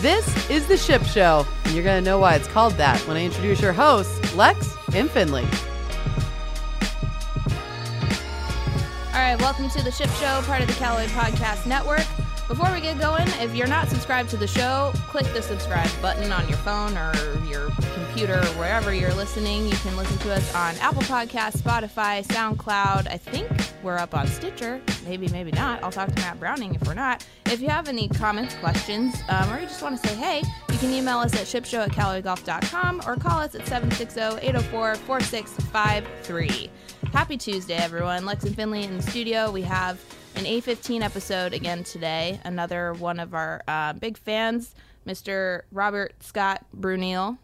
This is The Ship Show, and you're going to know why it's called that when I introduce your hosts, Lex and Finley. All right, welcome to the Ship Show, part of the Callaway Podcast Network. Before we get going, if you're not subscribed to the show, click the subscribe button on your phone or your computer or wherever you're listening. You can listen to us on Apple Podcasts, Spotify, SoundCloud. I think we're up on Stitcher. Maybe, maybe not. I'll talk to Matt Browning if we're not. If you have any comments, questions, um, or you just want to say hey, you can email us at shipshow at callawaygolf.com or call us at 760 804 4653. Happy Tuesday, everyone. Lex and Finley in the studio. We have an A15 episode again today. Another one of our uh, big fans, Mr. Robert Scott Bruneel.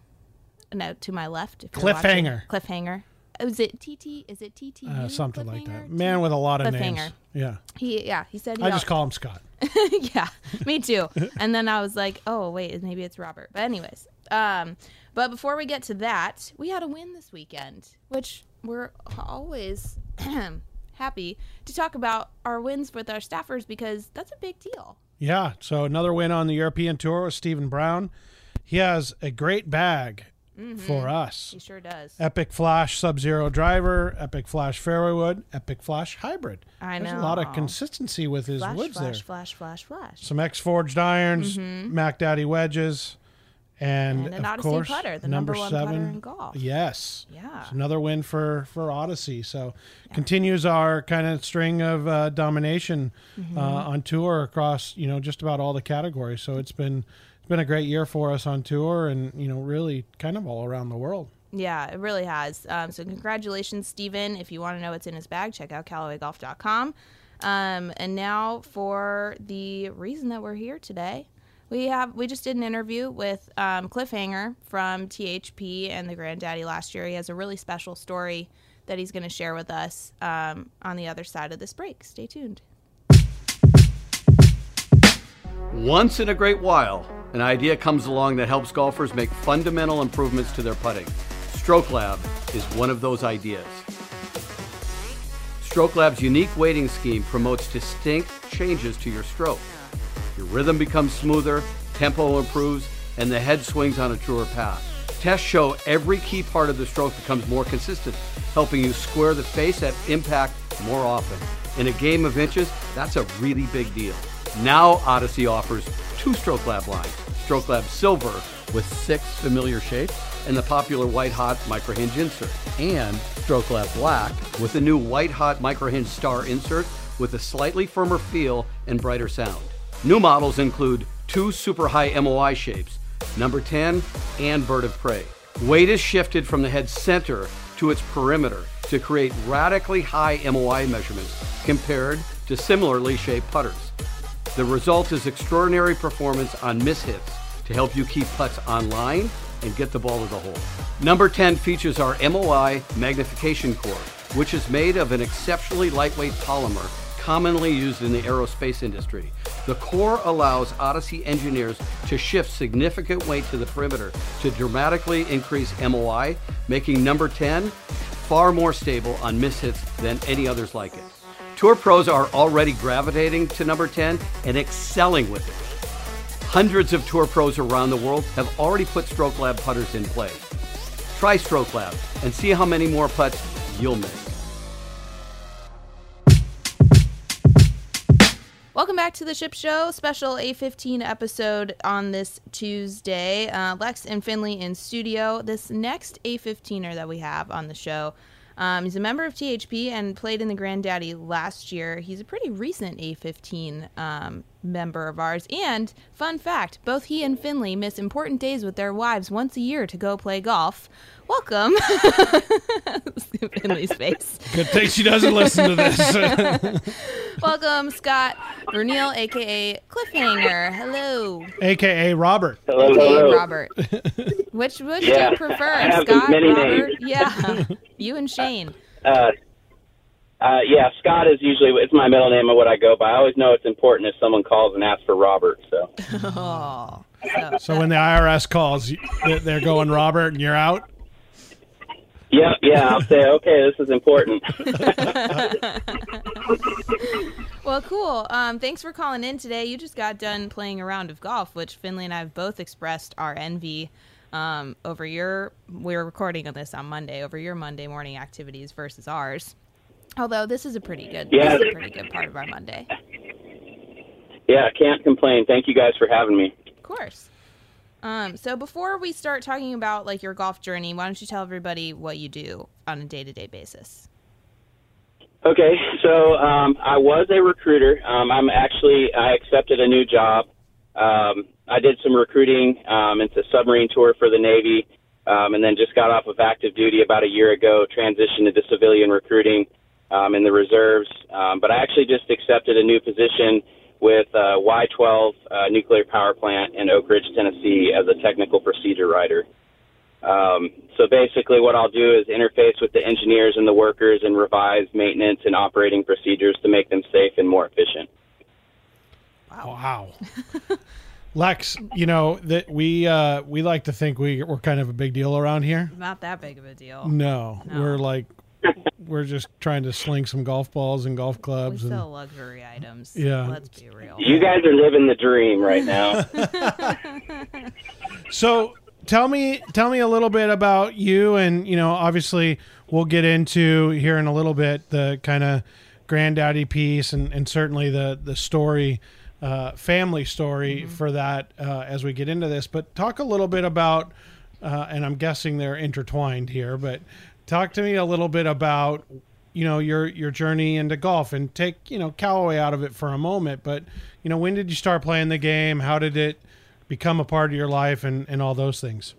No, to my left. If you're watching. Cliffhanger. Cliffhanger. Oh, is it TT? Is it TT? Uh, something like that. Man with a lot of names. Yeah. He yeah. He said he I just call him Scott. yeah, me too. And then I was like, oh wait, maybe it's Robert. But anyways, um, but before we get to that, we had a win this weekend, which we're always happy to talk about our wins with our staffers because that's a big deal. Yeah. So another win on the European Tour with Steven Brown. He has a great bag Mm-hmm. for us. He sure does. Epic Flash Sub Zero driver, Epic Flash fairway wood, Epic Flash hybrid. I There's a lot of consistency with his Flash, woods flash, there. flash, flash, flash. Some X forged irons, Mac Daddy wedges, and. And an of Odyssey course putter, the number number one seven. putter in golf. Yes. Yeah. It's another win for for Odyssey. So continues our kind of string of uh, domination Mm-hmm. uh, on tour across you know just about all the categories. So it's been it's been a great year for us on tour, and you know really kind of all around the world. Yeah, it really has. Um, so congratulations, Steven. If you want to know what's in his bag, check out CallawayGolf.com. Um, and now for the reason that we're here today. We have we just did an interview with um, Cliffhanger from THP and the Granddaddy last year. He has a really special story that he's going to share with us um, on the other side of this break. Stay tuned. Once in a great while, an idea comes along that helps golfers make fundamental improvements to their putting. Stroke Lab is one of those ideas. Stroke Lab's unique weighting scheme promotes distinct changes to your stroke. Your rhythm becomes smoother, tempo improves, and the head swings on a truer path. Tests show every key part of the stroke becomes more consistent, helping you square the face at impact more often. In a game of inches, that's a really big deal. Now Odyssey offers two Stroke Lab lines Stroke Lab Silver with six familiar shapes, and the popular White Hot Micro Hinge insert, and Stroke Lab Black with the new White Hot Micro Hinge Star insert with a slightly firmer feel and brighter sound. New models include two super high MOI shapes, number 10 and Bird of Prey. Weight is shifted from the head center to its perimeter to create radically high MOI measurements compared to similarly shaped putters. The result is extraordinary performance on mishits to help you keep putts on line and get the ball to the hole. Number 10 features our MOI magnification core, which is made of an exceptionally lightweight polymer commonly used in the aerospace industry. The core allows Odyssey engineers to shift significant weight to the perimeter to dramatically increase MOI, making number 10 far more stable on mishits than any others like it. Tour pros are already gravitating to number 10 and excelling with it. Hundreds of tour pros around the world have already put Stroke Lab putters in play. Try Stroke Lab and see how many more putts you'll make. Welcome back to the Ship Show, special A15 episode on this Tuesday. Uh, Lex and Finley in studio. This next A15er that we have on the show, um, he's a member of THP and played in the Granddaddy last year. He's a pretty recent A15 um, member of ours. And fun fact both he and Finley miss important days with their wives once a year to go play golf. Welcome. Finley's face. Good thing she doesn't listen to this. Welcome, Scott Bruneel, aka Cliffhanger. Hello. AKA Robert. Hello, Hey, hello. Robert. Which would Yeah, you prefer, I have Scott, many Robert? names. Yeah, you and Shane. Uh, uh, yeah, Scott is usually it's my middle name and what I go by. I always know it's important if someone calls and asks for Robert. So Oh, so, So when the IRS calls, they're- they're going Robert, and you're out. Yeah, yeah. I'll say, okay, this is important. Well, cool. Um, thanks for calling in today. You just got done playing a round of golf, which Finley and I have both expressed our envy um, over your. We're recording on this on Monday over your Monday morning activities versus ours. Although this is a pretty good, Yeah. this is a pretty good part of our Monday. Yeah, can't complain. Thank you guys for having me. Of course. Um, so before we start talking about like your golf journey, why don't you tell everybody what you do on a day to day basis? Okay, so um, I was a recruiter. Um, I'm actually I accepted a new job. Um, I did some recruiting um, into submarine tour for the Navy, um, and then just got off of active duty about a year ago. Transitioned into civilian recruiting um, in the reserves, um, but I actually just accepted a new position with uh, Y12 uh, nuclear power plant in Oak Ridge, Tennessee, as a technical procedure writer. Um, so basically, what I'll do is interface with the engineers and the workers and revise maintenance and operating procedures to make them safe and more efficient. Wow. Lex, you know that we uh, we like to think we we're kind of a big deal around here. Not that big of a deal. No, No. we're like we're just trying to sling some golf balls and golf We clubs and sell luxury items. Yeah. Let's be real. You guys are living the dream right now. So tell me tell me a little bit about you and you know obviously we'll get into here in a little bit the kind of granddaddy piece and, and certainly the the story uh, family story for that uh, as we get into this but talk a little bit about uh, and I'm guessing they're intertwined here but talk to me a little bit about you know your your journey into golf and take you know Callaway out of it for a moment but you know when did you start playing the game how did it become a part of your life and, and all those things.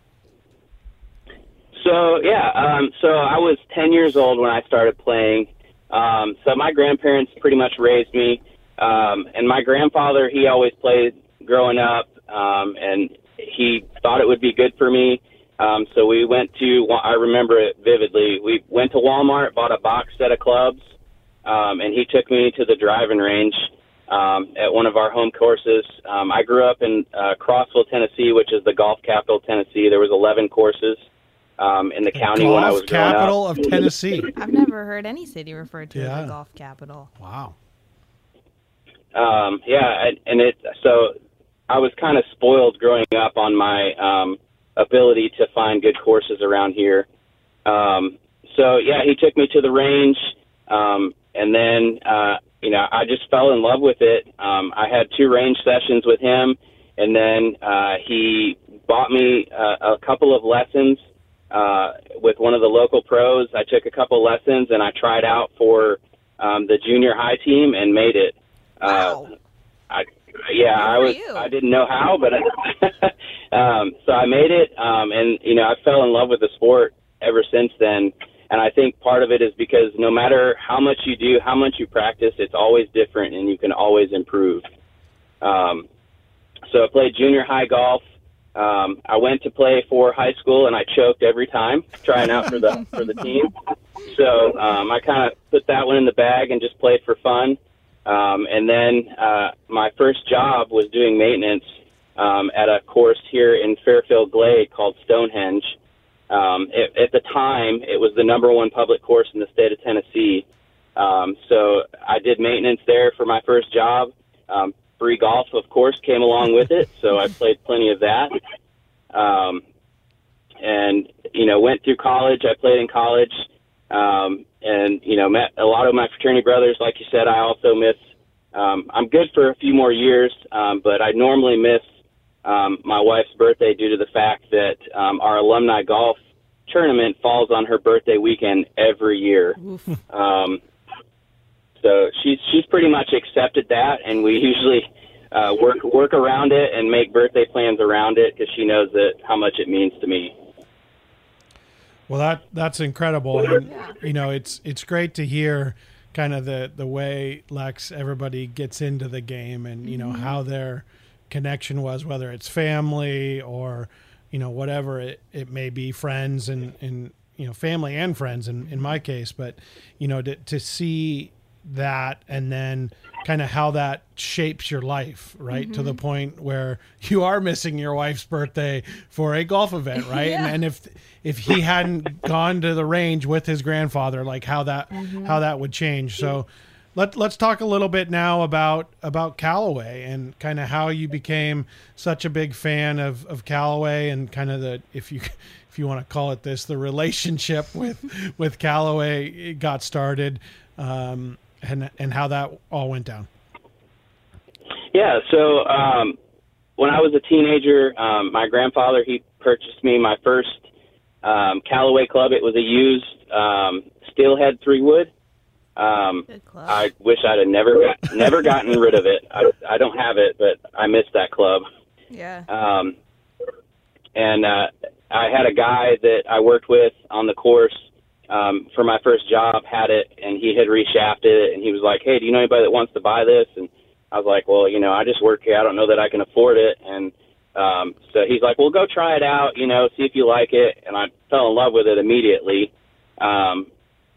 So yeah, um, so I was 10 years old when I started playing. Um, so my grandparents pretty much raised me, um, and my grandfather he always played growing up, um, and he thought it would be good for me. Um, so we went to I remember it vividly. We went to Walmart, bought a box set of clubs, um, and he took me to the driving range um, at one of our home courses. Um, I grew up in uh, Crossville, Tennessee, which is the golf capital of Tennessee. There was 11 courses um, in the county when I was Golf growing capital up. of Tennessee. I've never heard any city referred to as the golf capital. Wow. Um, yeah, and, and it so I was kind of spoiled growing up on my um, ability to find good courses around here. Um, so yeah, he took me to the range, um, and then uh, you know I just fell in love with it. Um, I had two range sessions with him, and then uh, he bought me uh, a couple of lessons uh, with one of the local pros. I took a couple lessons, and I tried out for um, the junior high team and made it. Wow. Uh, I yeah, I was you. I didn't know how, but I, um, so I made it, um, and you know I fell in love with the sport ever since then. And I think part of it is because no matter how much you do, how much you practice, it's always different, and you can always improve. Um, so I played junior high golf. Um, I went to play for high school, and I choked every time trying out for the for the team. So um, I kind of put that one in the bag and just played for fun. Um, and then uh, my first job was doing maintenance um, at a course here in Fairfield Glade called Stonehenge. Um, it, at the time, it was the number one public course in the state of Tennessee. Um, so I did maintenance there for my first job. Um, free golf, of course, came along with it, so I played plenty of that. Um, and you know, went through college. I played in college, um, and you know, met a lot of my fraternity brothers. Like you said, I also miss. Um, I'm good for a few more years, um, but I normally miss um, my wife's birthday due to the fact that um, our alumni golf tournament falls on her birthday weekend every year. Um, so she's she's pretty much accepted that, and we usually uh, work work around it and make birthday plans around it because she knows that how much it means to me. Well, that that's incredible, and you know it's it's great to hear kind of the the way Lex everybody gets into the game and you know mm-hmm. how their connection was, whether it's family or you know whatever it, it may be, friends and and you know family and friends in in my case, but you know to to see that and then kind of how that shapes your life, right? To the point where you are missing your wife's birthday for a golf event, right? Yeah. And, and if if he hadn't gone to the range with his grandfather, like how that how that would change. So let let's talk a little bit now about about Callaway and kind of how you became such a big fan of of Callaway and kind of the if you if you want to call it this the relationship with with Callaway got started um, and and how that all went down. Yeah, so um, when I was a teenager, um, my grandfather he purchased me my first um, Callaway club. It was a used um, steelhead three wood. Um, Good club. I wish I'd have never got, never gotten rid of it. I, I don't have it, but I miss that club. yeah. Um, and uh, I had a guy that I worked with on the course um, for my first job had it, and he had reshafted it, and he was like, "Hey, do you know anybody that wants to buy this?" And I was like, "Well, you know, I just work here. I don't know that I can afford it." And um, so he's like, "Well, go try it out. You know, see if you like it." And I fell in love with it immediately. Um,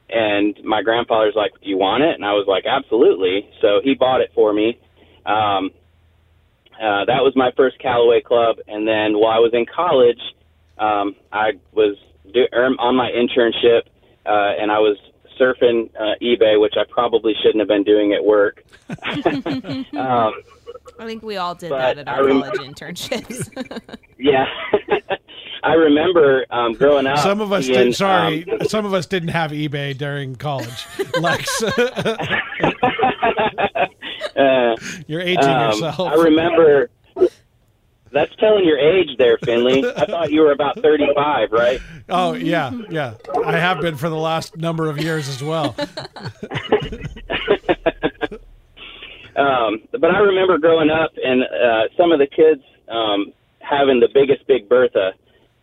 and my grandfather's like, "Do you want it?" And I was like, "Absolutely." So he bought it for me. Um, uh, that was my first Callaway club, and then while I was in college, um, I was do, er, on my internship, uh, and I was surfing uh, eBay, which I probably shouldn't have been doing at work. um, I think we all did that at our rem- college internships. yeah, I remember um, growing up. Some of us being, did. Sorry, um, some of us didn't have eBay during college. Lex, uh, you're aging Um, yourself. I remember. That's telling your age there, Finley. I thought you were about 35, right? Oh yeah, yeah. I have been for the last number of years as well. Um, but I remember growing up and uh, some of the kids um, having the biggest Big Bertha.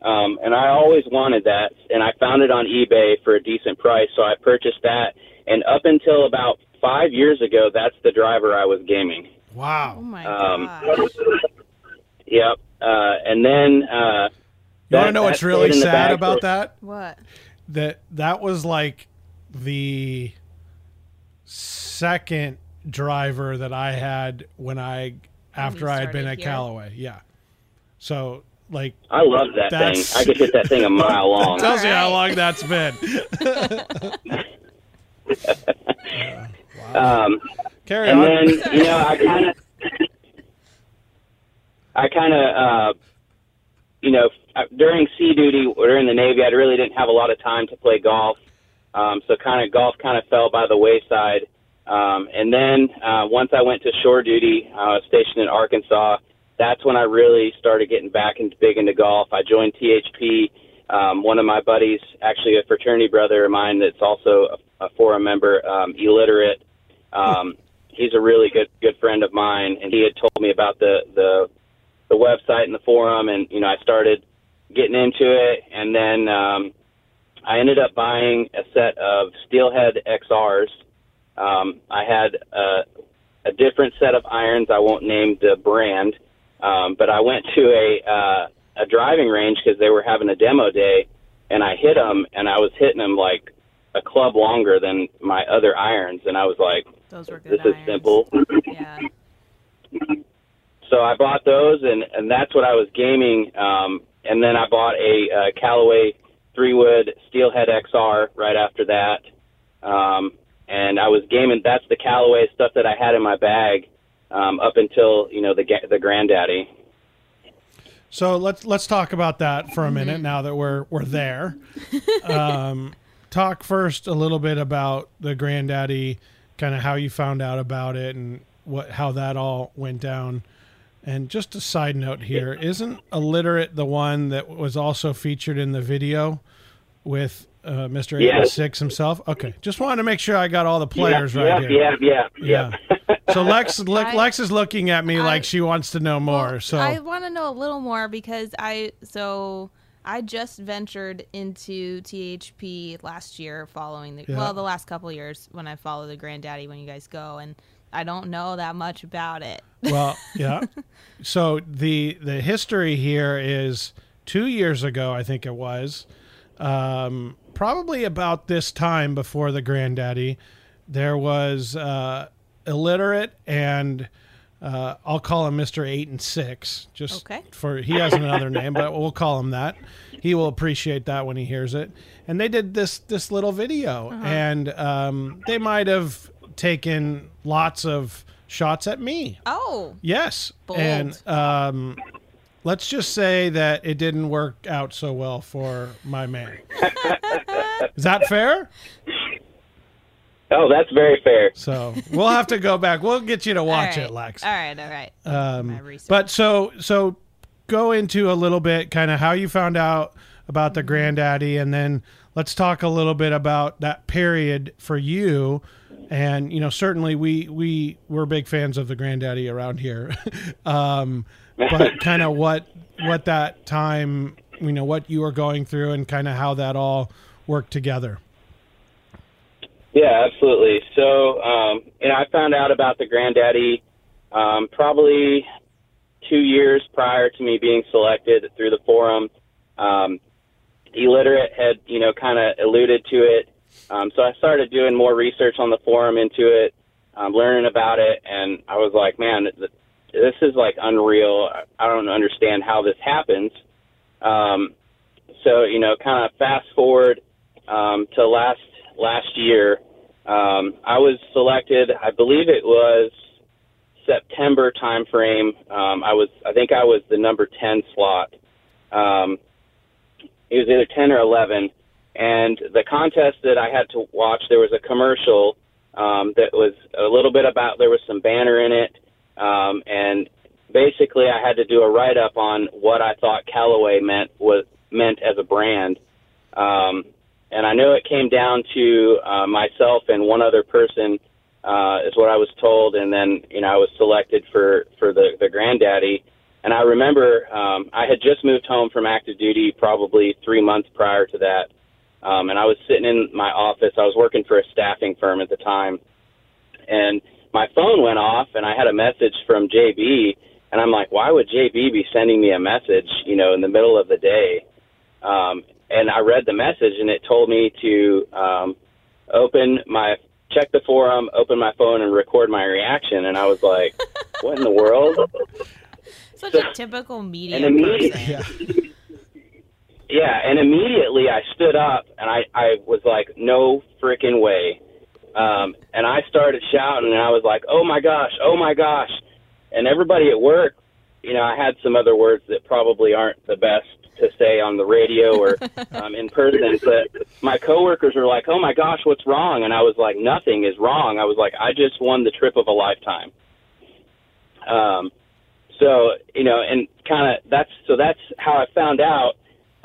Um, and I always wanted that, and I found it on eBay for a decent price, so I purchased that. And up until about five years ago, that's the driver I was gaming. oh Wow. my Um, gosh. Yep. Uh, and then uh, You want that- to know what's really stayed in the sad about for- that? What? That that was like the second driver that I had when I after I had been at here? Callaway. Yeah. So like I love that thing. I could hit that thing a mile long. tells you how long that's been. Um, Carry and on. then you know I kind of, I kind of, uh, you know, during sea duty or during the Navy, I really didn't have a lot of time to play golf. Um, so kind of golf kind of fell by the wayside. Um, and then uh, once I went to shore duty, I was stationed in Arkansas. That's when I really started getting back into big into golf. I joined THP. Um, one of my buddies, actually a fraternity brother of mine, that's also a, a forum member, um, illiterate. Um, he's a really good good friend of mine, and he had told me about the the the website and the forum, and you know I started getting into it, and then um, I ended up buying a set of Steelhead XRs. Um, I had uh, a different set of irons. I won't name the brand, um, but I went to a uh, a driving range because they were having a demo day, and I hit them, and I was hitting them like a club longer than my other irons, and I was like, Those were good "This is simple." Yeah. So I bought those, and and that's what I was gaming. Um, and then I bought a uh, Callaway three wood Steelhead XR right after that. Um, and I was gaming. That's the Callaway stuff that I had in my bag um, up until you know the the Granddaddy. So let's let's talk about that for a minute now that we're we're there. um, talk first a little bit about the granddaddy, kind of how you found out about it and what how that all went down. And just a side note here, isn't illiterate the one that was also featured in the video with uh, Mr. Yes. 86 himself? Okay, just wanted to make sure I got all the players yeah, right yeah, here. yeah, yeah, yeah. So Lex, Le- I- Lex is looking at me I- like she wants to know more. Well, so I want to know a little more because I so I just ventured into THP last year, following the Yeah. well the last couple years when I follow the Granddaddy when you guys go, and I don't know that much about it. Well, yeah. So the the history here is two years ago, I think it was, um, probably about this time before the granddaddy. There was uh, illiterate and uh, I'll call him Mr. Eight and Six, just Okay. for he has another name, but we'll call him that. He will appreciate that when he hears it. And they did this this little video, and um, they might have taken lots of shots at me. Oh, Yes, Bold. and um, let's just say that it didn't work out so well for my man. Is that fair? Oh, that's very fair. So we'll have to go back. We'll get you to watch all right. it, Lex. All right, all right. Um, but so so go into a little bit kind of how you found out about the granddaddy, and then let's talk a little bit about that period for you. And you know, certainly we we we're big fans of the granddaddy around here, um, but kind of what what that time you know what you were going through and kind of how that all worked together. Yeah, absolutely. So, um, you know, I found out about the granddaddy um, probably two years prior to me being selected through the forum. Um, illiterate had, you know, kind of alluded to it. Um, so I started doing more research on the forum into it, um, learning about it, and I was like, man, this is like unreal. I- don't understand how this happens. Um, so, you know, kind of fast forward um, to last last year, um, I was selected. I believe it was September timeframe. Um, I was, I think, I was the number ten slot. Um, it was either ten or eleven, and the contest that I had to watch, there was a commercial um, that was a little bit about. There was some banner in it, um, and basically, I had to do a write up on what I thought Callaway meant was meant as a brand. Um, and I know it came down to uh, myself and one other person, uh, is what I was told, and then you know I was selected for for the the granddaddy. And I remember um, I had just moved home from active duty, probably three months prior to that, um, and I was sitting in my office. I was working for a staffing firm at the time, and my phone went off, and I had a message from JB, and I'm like, why would JB be sending me a message, you know, in the middle of the day? Um, and I read the message, and it told me to um, open my check the forum, open my phone, and record my reaction. And I was like, "What in the world?" Such a typical media And immediate- person. Yeah, and immediately I stood up, and I I was like, "No freaking way!" Um, and I started shouting, and I was like, "Oh my gosh! Oh my gosh!" And everybody at work, you know, I had some other words that probably aren't the best to say on the radio or um, in person, but my coworkers were like, "Oh my gosh, what's wrong?" And I was like, "Nothing is wrong." I was like, "I just won the trip of a lifetime." Um, so you know, and kind of that's so that's how I found out.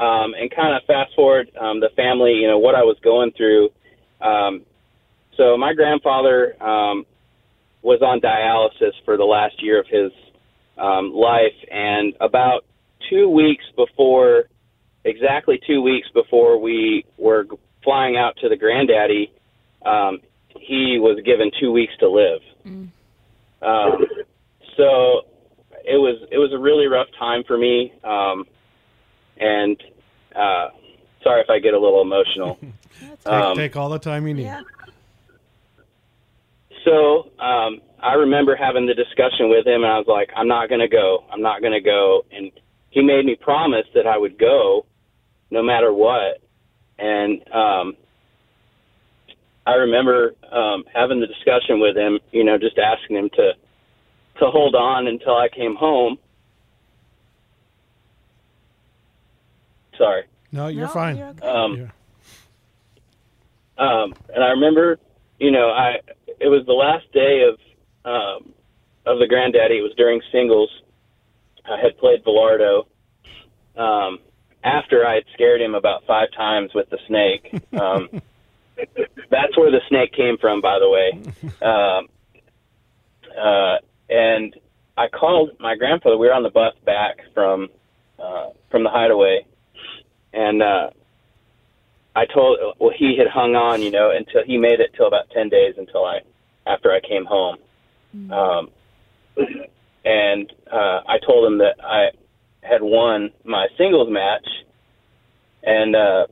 Um, and kind of fast forward um, the family, you know, what I was going through. Um, so my grandfather um, was on dialysis for the last year of his um, life, and about two weeks before, exactly two weeks before we were flying out to the granddaddy, um, he was given two weeks to live. Um, so it was it was a really rough time for me, um, and uh, sorry if I get a little emotional. Take, Um, take all the time you need. Yeah. So um, I remember having the discussion with him, and I was like, "I'm not going to go. I'm not going to go." And he made me promise that I would go, no matter what. And um, I remember um, having the discussion with him. You know, just asking him to to hold on until I came home. Sorry. No, you're No, fine. you're okay. Um, Yeah. um, and I remember, you know, I it was the last day of um, of the granddaddy. It was during singles. I had played Villardo. Um, after I had scared him about five times with the snake. Um, that's where the snake came from, by the way. Um, uh, and I called my grandfather. We were on the bus back from uh, from the hideaway, and uh, I told well he had hung on, you know, until he made it till about ten days until I after I came home. Um, and uh, I told him that I had won my singles match, and uh,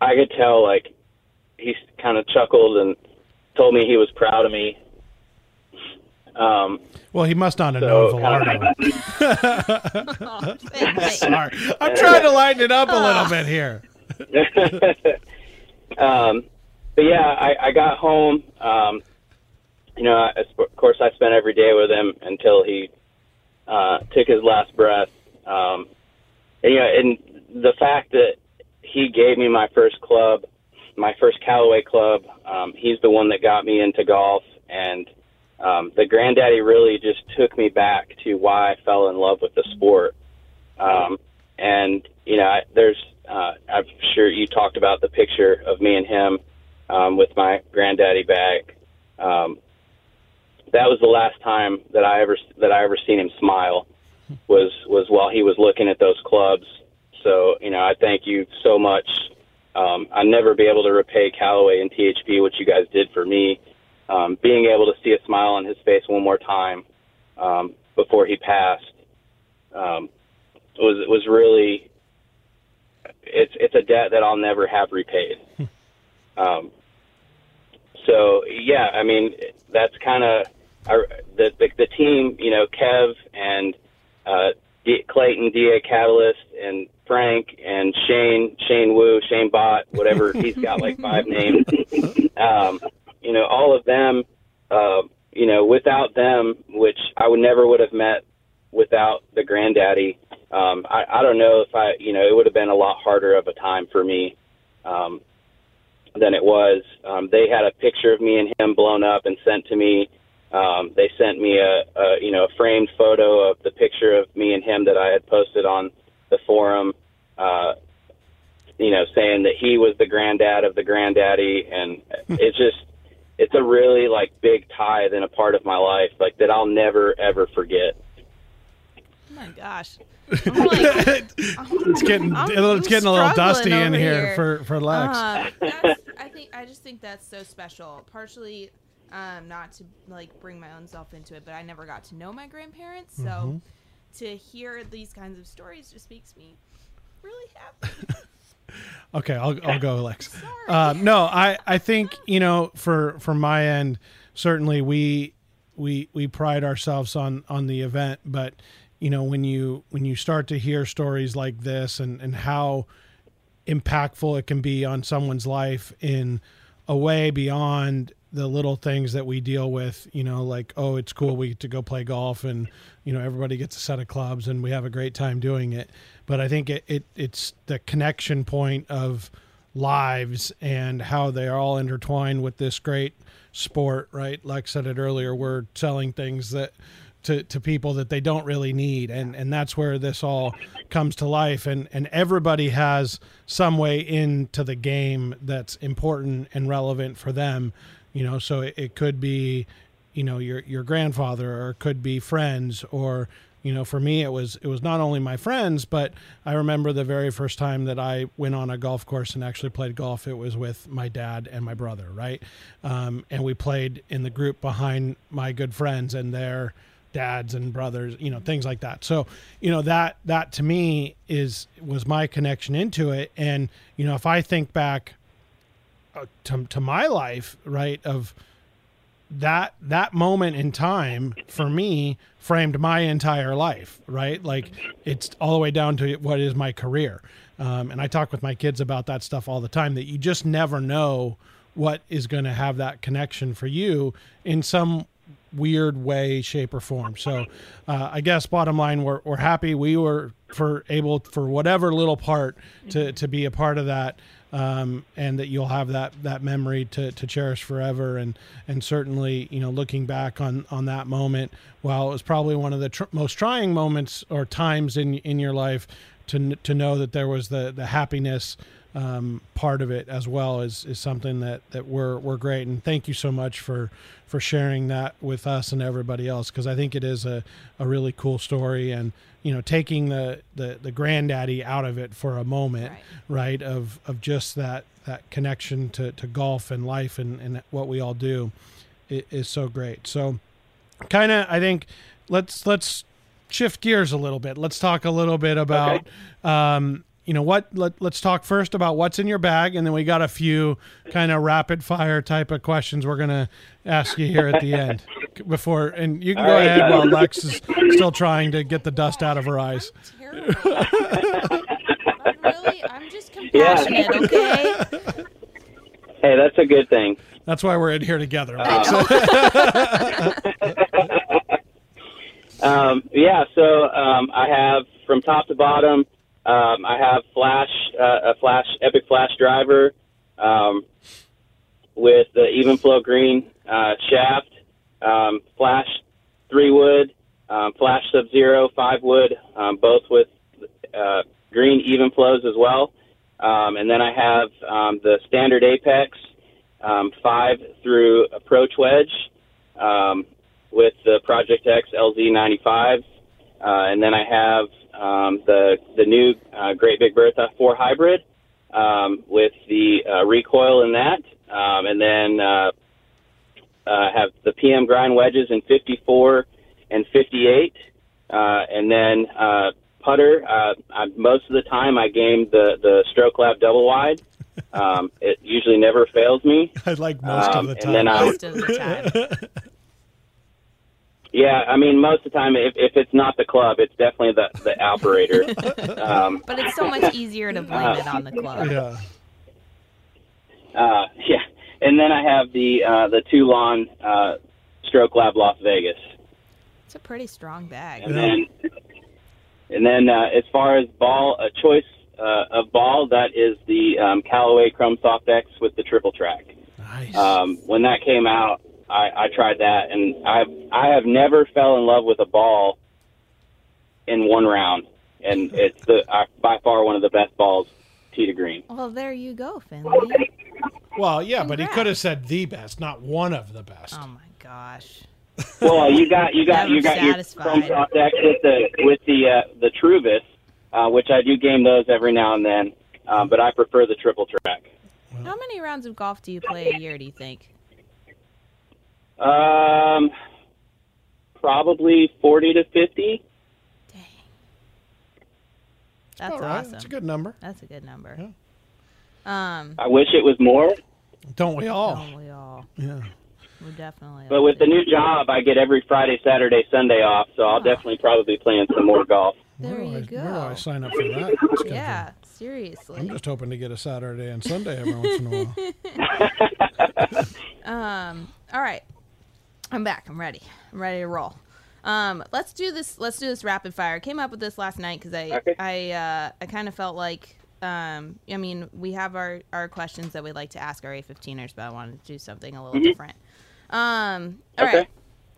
I could tell like he kind of chuckled and told me he was proud of me. Um, Well, he must not have So- known Velardo. Oh, thanks. Sorry, I'm trying to lighten it up a little bit here. um, but yeah, I, I got home. Um, you know, I, of course, I spent every day with him until he uh, took his last breath. Um, and, you know, and the fact that he gave me my first club, my first Callaway club. Um, he's the one that got me into golf, and um, the granddaddy really just took me back to why I fell in love with the sport. Um, and you know, I, there's, uh, I'm sure you talked about the picture of me and him um, with my granddaddy bag. Um, that was the last time that I ever that I ever seen him smile was was while he was looking at those clubs. So you know, I thank you so much. Um, I'll never be able to repay Callaway and THP what you guys did for me. Um, being able to see a smile on his face one more time um, before he passed um, was was really it's it's a debt that I'll never have repaid. um, so yeah, I mean that's kind of the, the the team. You know, Kev and uh, D- Clayton, Da Catalyst, and Frank and Shane, Shane Wu, Shane Bott, whatever he's got like five names. Um, you know, all of them. Uh, you know, without them, which I would never would have met without the granddaddy. Um, I, I don't know if I, you know, it would have been a lot harder of a time for me um, than it was. Um, they had a picture of me and him blown up and sent to me. Um, they sent me a, a, you know, a framed photo of the picture of me and him that I had posted on the forum. Uh, you know, saying that he was the granddad of the granddaddy, and it's just, it's a really like big tie and a part of my life, like that I'll never ever forget. Oh my gosh. I'm like, It's getting I'm- it's getting a little dusty in here, here. for for Lex. Uh, I think I just think that's so special. Partially, um, not to like bring my own self into it, but I never got to know my grandparents, so Mm-hmm. to hear these kinds of stories just makes me really happy. Okay, I'll I'll go, Alex. Um, no, I I think you know for from my end, certainly we we we pride ourselves on on the event, but you know when you when you start to hear stories like this and and how impactful it can be on someone's life in a way beyond the little things that we deal with you know like oh it's cool we get to go play golf and you know everybody gets a set of clubs and we have a great time doing it. But i think it, it it's the connection point of lives and how they are all intertwined with this great sport right? Like I said it earlier we're selling things that to, to people that they don't really need. And and that's where this all comes to life. And and everybody has some way into the game that's important and relevant for them you know so it, it could be you know your your grandfather or it could be friends or you know for me it was it was not only my friends but i remember the very first time that i went on a golf course and actually played golf it was with my dad and my brother right? Um, and we played in the group behind my good friends and their dads and brothers you know things like that. So you know that that to me is was my connection into it. And you know if i think back uh, to, to my life right of that that moment in time for me framed my entire life right? Like it's all the way down to what is my career. Um, and i talk with my kids about that stuff all the time that you just never know what is going to have that connection for you in some weird way shape or form. So uh, i guess bottom line we're, we're happy we were for able for whatever little part to to be a part of that um, and that you'll have that that memory to, to cherish forever. And and certainly you know looking back on on that moment while it was probably one of the tr- most trying moments or times in in your life to to know that there was the the happiness um, part of it as well is is something that that we're we're great. And thank you so much for for sharing that with us and everybody else because I think it is a, a really cool story and you know taking the, the the granddaddy out of it for a moment right, of of just that that connection to, to golf and life and, and what we all do i- is so great. So kind of I think let's let's shift gears a little bit. Let's talk a little bit about um, you know what? Let, let's talk first about what's in your bag, and then we got a few kind of rapid fire type of questions we're gonna ask you here at the end. Before, and you can go right, ahead guys. while Lex is still trying to get the dust out of her eyes. Terrible. I'm really, I'm just compassionate, okay? Hey, that's a good thing. That's why we're in here together. Uh, Um, yeah, so um, I have from top to bottom. Um, I have flash uh, a flash epic flash driver um, with the even flow green uh, shaft, um, flash three wood, um, flash sub zero five wood, um, both with uh, green even flows as well. Um, and then I have the standard apex five through approach wedge. With the Project X LZ95, uh, and then I have um, the the new uh, Great Big Bertha 4 hybrid um, with the uh, recoil in that, um, and then uh, uh, have the PM grind wedges in 54 and 58, uh, and then uh, putter. Uh, I, most of the time, I game the the Stroke Lab double wide. Um, it usually never fails me. I like most Um, of the and time. then I- Most of the time. Yeah, I mean, most of the time, if, if it's not the club, it's definitely the the operator. um, But it's so much easier to blame it on the club. yeah. uh, yeah, and then I have the uh, the Toulon uh, Stroke Lab Las Vegas, It's a pretty strong bag. and then and then uh, as far as ball a choice uh, of ball, that is the um, Callaway Chrome Soft X with the triple track. Nice. Um, when that came out, I, I tried that, and I've I have never fell in love with a ball in one round, and it's the uh, by far one of the best balls tee to green. Well, there you go, Finley. well, yeah, but he could have said the best, not one of the best. Oh my gosh. Well, you got you got you Never got your satisfied. Chrome Soft X with the with the uh, the Truvis, uh, which I do game those every now and then, um, but I prefer the triple track. How many rounds of golf do you play a year, do you think? Um, probably forty to fifty. Dang. That's All right, awesome. That's a good number. That's a good number. Um, I wish it was more, Don't we all? oh, we all, Yeah. we definitely. but all with the new job, I get every Friday, Saturday, Sunday off, so I'll definitely probably be playing some more golf. There where you I, Where do I go. sign up for that? That's good. Yeah, I'm just hoping to get a Saturday and Sunday every once in a while. Um, all right, I'm back. I'm ready. I'm ready to roll. Um, let's do this. Let's do this rapid fire. I came up with this last night because I, Okay. I, uh, I kind of felt like, um, I mean, we have our our questions that we like to ask our A15ers, but I wanted to do something a little different. Um, all right, Okay.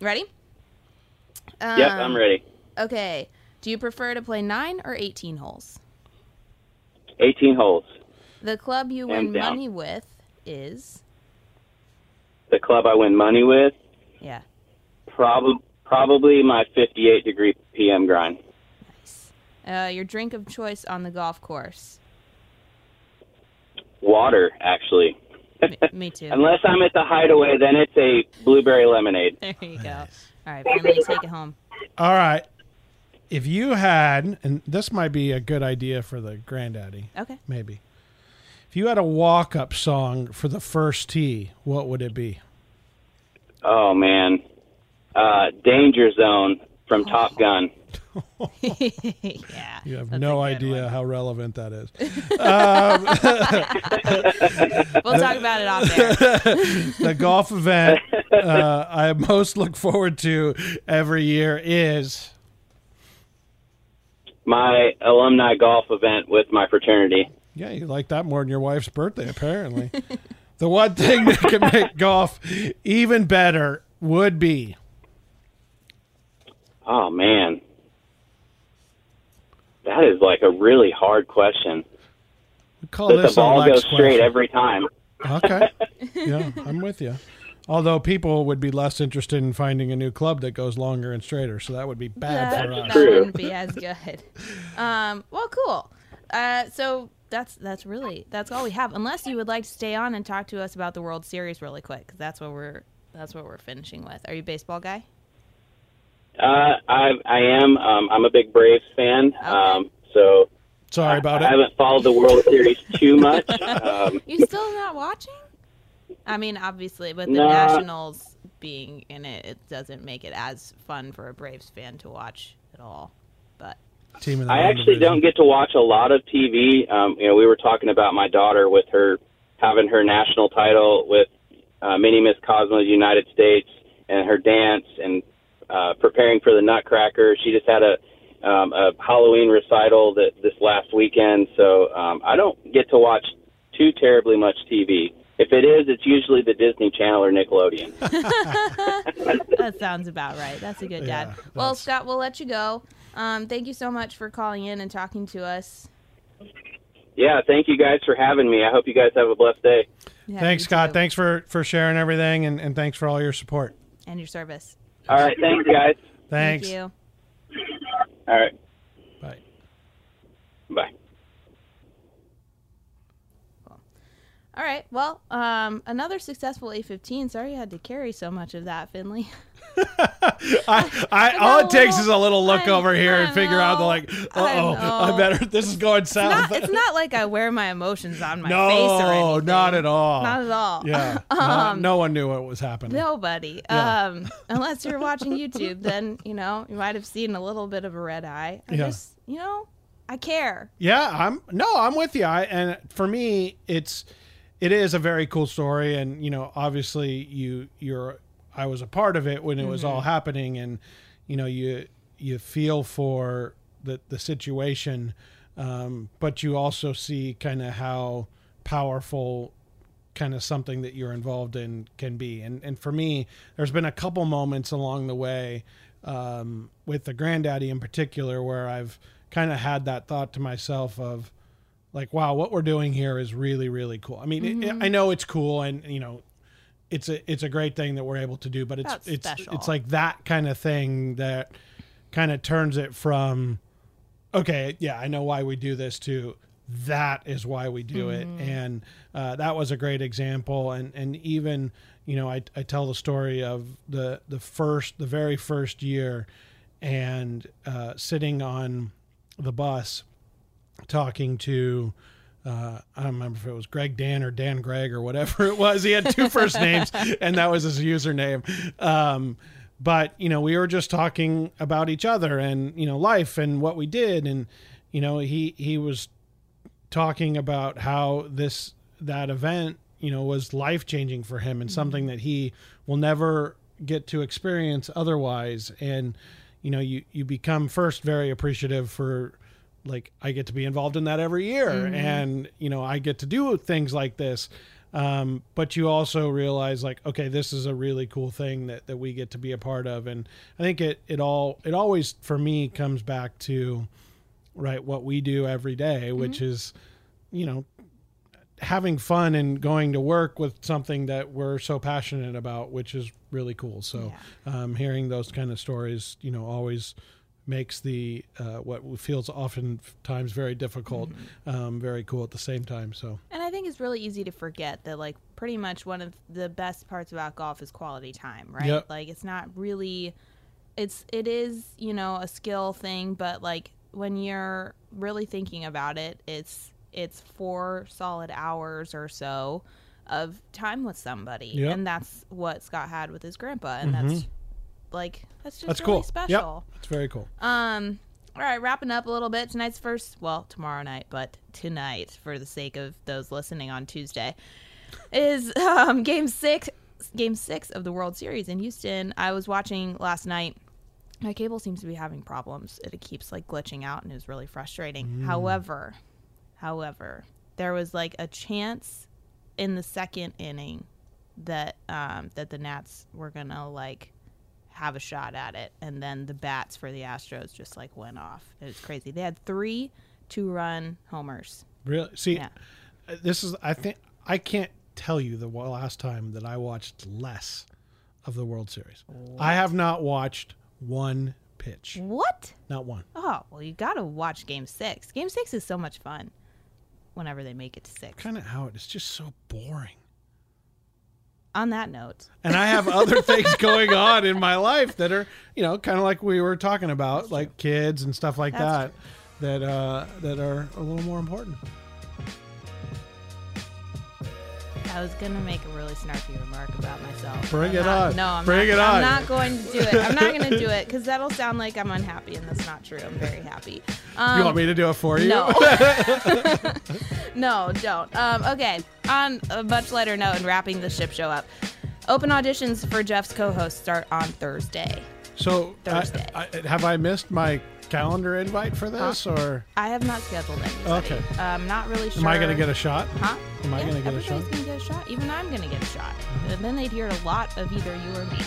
ready? Um, Yep, I'm ready. Okay. Do you prefer to play nine or 18 holes? 18 holes. The club you win down. money with is The club I win money with, yeah. probably probably my 58 degree PM grind. Nice. Uh, your drink of choice on the golf course. Water, actually. Me, me too. Unless I'm at the hideaway, then it's a blueberry lemonade. There you go. All right, finally take it home. All right. If you had, and this might be a good idea for the granddaddy, Okay. maybe. If you had a walk up song for the first tee, what would it be? Oh man, uh, Danger Zone from Top Gun. yeah. You have no idea one. how relevant that is. We'll talk about it off there. the golf event uh, I most look forward to every year is My alumni golf event with my fraternity. yeah, you like that more than your wife's birthday, apparently. The one thing that can make golf even better would be Oh man, that is like a really hard question. we call But the this a ball Lex goes straight every time. Okay. Yeah, I'm with you. Although people would be less interested in finding a new club that goes longer and straighter, so that would be bad that, for us. that True. wouldn't be as good. Um, well, cool. Uh, so that's that's really that's all we have. Unless you would like to stay on and talk to us about the World Series really quick, because that's what we're that's what we're finishing with. Are you a baseball guy? Uh, I I am. Um, I'm a big Braves fan. Um, so Sorry about I it. I haven't followed the World Series too much. Um, You still not watching? I mean, obviously, with the Nah. Nationals being in it, it doesn't make it as fun for a Braves fan to watch at all. But Team of the I actually division. don't get to watch a lot of TV. Um, you know, we were talking about my daughter with her having her national title with uh, Mini Miss Cosmos United States and her dance and uh, preparing for the Nutcracker. She just had a um, a Halloween recital that this last weekend, so um, I don't get to watch too terribly much TV. If it is, it's usually the Disney Channel or Nickelodeon. that sounds about right. That's a good dad. Yeah, well, Scott, we'll let you go. Um, thank you so much for calling in and talking to us. yeah, thank you guys for having me. I hope you guys have a blessed day. Yeah, Thanks, Scott. too. Thanks for for sharing everything, and, and thanks for all your support. And your service. All right, thanks, guys. Thanks. Thank you. All right, Bye. bye. All right. Well, um, another successful A15. Sorry you had to carry so much of that, Finley. I, I all it takes is a little look I- over here I and figure out the like, oh, I, better. This is going south. Not, it's not like I wear my emotions on my no, face or anything. not at all. Not at all. Yeah, no, Um, no one knew what was happening. Nobody. Yeah. Um, unless you're watching YouTube, then you know you might have seen a little bit of a red eye. I Yeah. just, you know, I care. Yeah, I'm no, I'm with you. I and for me, it's it is a very cool story, and you know, obviously, you you're I was a part of it when it was all happening, and you know, you you feel for the the situation, um, but you also see kind of how powerful kind of something that you're involved in can be. And and for me, there's been a couple moments along the way um, with the granddaddy in particular where I've kind of had that thought to myself of like, wow, what we're doing here is really really cool. I mean, it, I know it's cool, and you know. It's a it's a great thing that we're able to do, but it's That's it's special. it's like that kind of thing that kind of turns it from okay, yeah, I know why we do this to that is why we do it. And uh, that was a great example. And, and even, you know, I, I tell the story of the, the first, the very first year and uh, sitting on the bus talking to, uh, I don't remember if it was Greg Dan or Dan Greg or whatever it was. He had two first names, and that was his username. Um, but you know, we were just talking about each other and you know life and what we did, and you know, he he was talking about how this that event you know was life changing for him and something that he will never get to experience otherwise and you know you you become first very appreciative for like I get to be involved in that every year and you know I get to do things like this. Um, but you also realize like okay this is a really cool thing that, that we get to be a part of. And I think it it all it always for me comes back to right what we do every day, which is you know having fun and going to work with something that we're so passionate about which is really cool. So um, hearing those kind of stories you know always makes the uh, what feels oftentimes very difficult um, very cool at the same time so And I think it's really easy to forget that, like, pretty much one of the best parts about golf is quality time, right? Yep. Like, it's not really, it's, it is, you know, a skill thing, but like, when you're really thinking about it, it's, it's four solid hours or so of time with somebody. Yep. And that's what Scott had with his grandpa. And that's, like, that's just that's really cool special. yep it's very cool Um, all right, wrapping up a little bit. Tonight's first, well, tomorrow night, but tonight, for the sake of those listening on Tuesday, is um, game six. Game six of the World Series in Houston. I was watching last night. My cable seems to be having problems. It keeps like glitching out, and it was really frustrating. However, however, there was like a chance in the second inning that um, that the Nats were gonna like have a shot at it, and then the bats for the Astros just like went off. It was crazy. They had three two-run homers. really see Yeah. uh, this is i think i can't tell you the last time that i watched less of the world series i have not watched one pitch What? not one Oh well, you gotta watch Game Six. Game Six is so much fun. Whenever they make it to six. kind of how it is just so boring On that note, and I have other things going on in my life that are, you know, kind of like we were talking about, like kids and stuff like That's that. that uh, that are a little more important. I was gonna make a really snarky remark about myself. Bring it not- on. No, I'm Bring not, it. I'm not going to do it. I'm not going to do it because that'll sound like I'm unhappy, and that's not true. I'm very happy. Um, you want me to do it for you? No. no, don't. Um, okay. On a much lighter note and wrapping the ship show up, open auditions for Jeff's co-host start on Thursday. So Thursday. I, have I missed my calendar invite for this, or I have not scheduled it? Okay. I'm not really sure. am I going to get a shot? Huh? Am I Yeah, gonna get a everybody's shot? Mm-hmm. gonna get a shot. Even I'm gonna get a shot. And then they'd hear a lot of either you or me.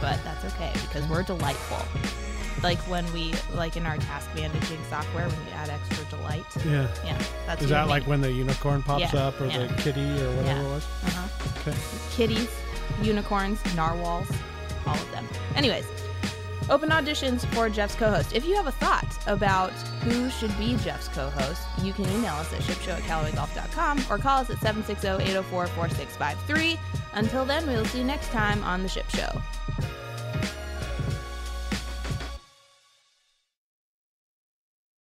But that's okay because we're delightful. Like when we, like in our task managing software, when you add extra delight. Yeah. Yeah, that's Is that like when the unicorn pops Yeah, up, or yeah. the kitty, or whatever it was? Uh-huh. Okay. kitties, unicorns, narwhals, all of them. Anyways, open auditions for Jeff's co-host. If you have a thought about who should be Jeff's co-host, you can email us at shipshow at callawaygolf.com or call us at oh, 760-804-4653. Until then, we will see you next time on The Ship Show.